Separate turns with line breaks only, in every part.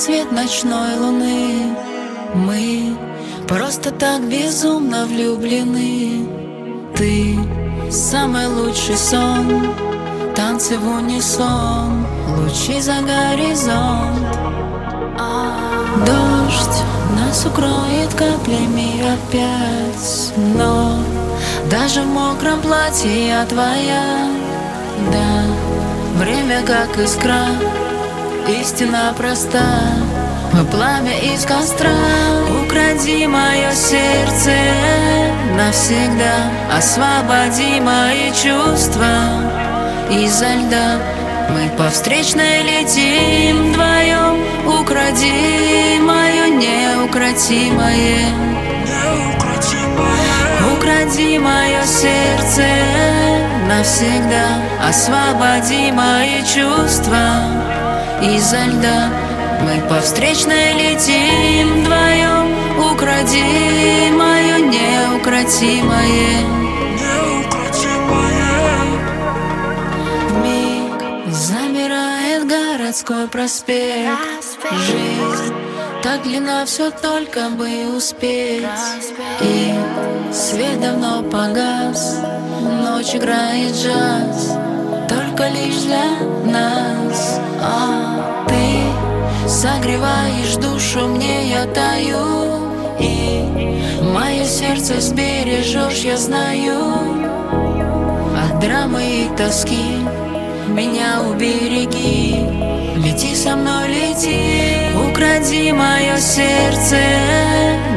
свет ночной луны. Мы просто так безумно влюблены. Ты самый лучший сон Танцы в унисон, лучи за горизонт. Дождь нас укроет каплями опять Но даже в мокром платье я твоя. Да, время как искра Истина проста. Мы пламя из костра. Укради мое сердце навсегда. Освободи мои чувства. Изо льда Мы по встречной летим вдвоем. Укради мое неукротимое. Укради мое сердце навсегда. Освободи мои чувства изо льда. Мы по встречной летим вдвоем. Укради мое неукротимое. Миг замирает городской проспект. Жизнь так длинна, все только бы успеть. И свет давно погас. Ночь играет джаз. Только лишь для нас согреваешь душу, мне я таю И мое сердце сбережешь, я знаю. От драмы и тоски меня убереги. Лети со мной, лети Укради мое сердце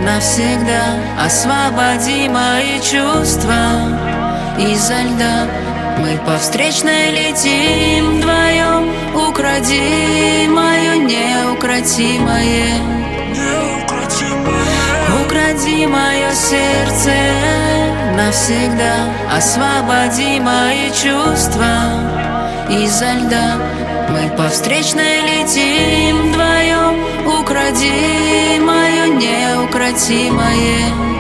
навсегда. Освободи мои чувства изо льда Мы по встречной летим вдвоем. Укради мое неукротимое Укради мое сердце навсегда Освободи мои чувства изо льда Мы по встречной летим вдвоем. Укради мое неукротимое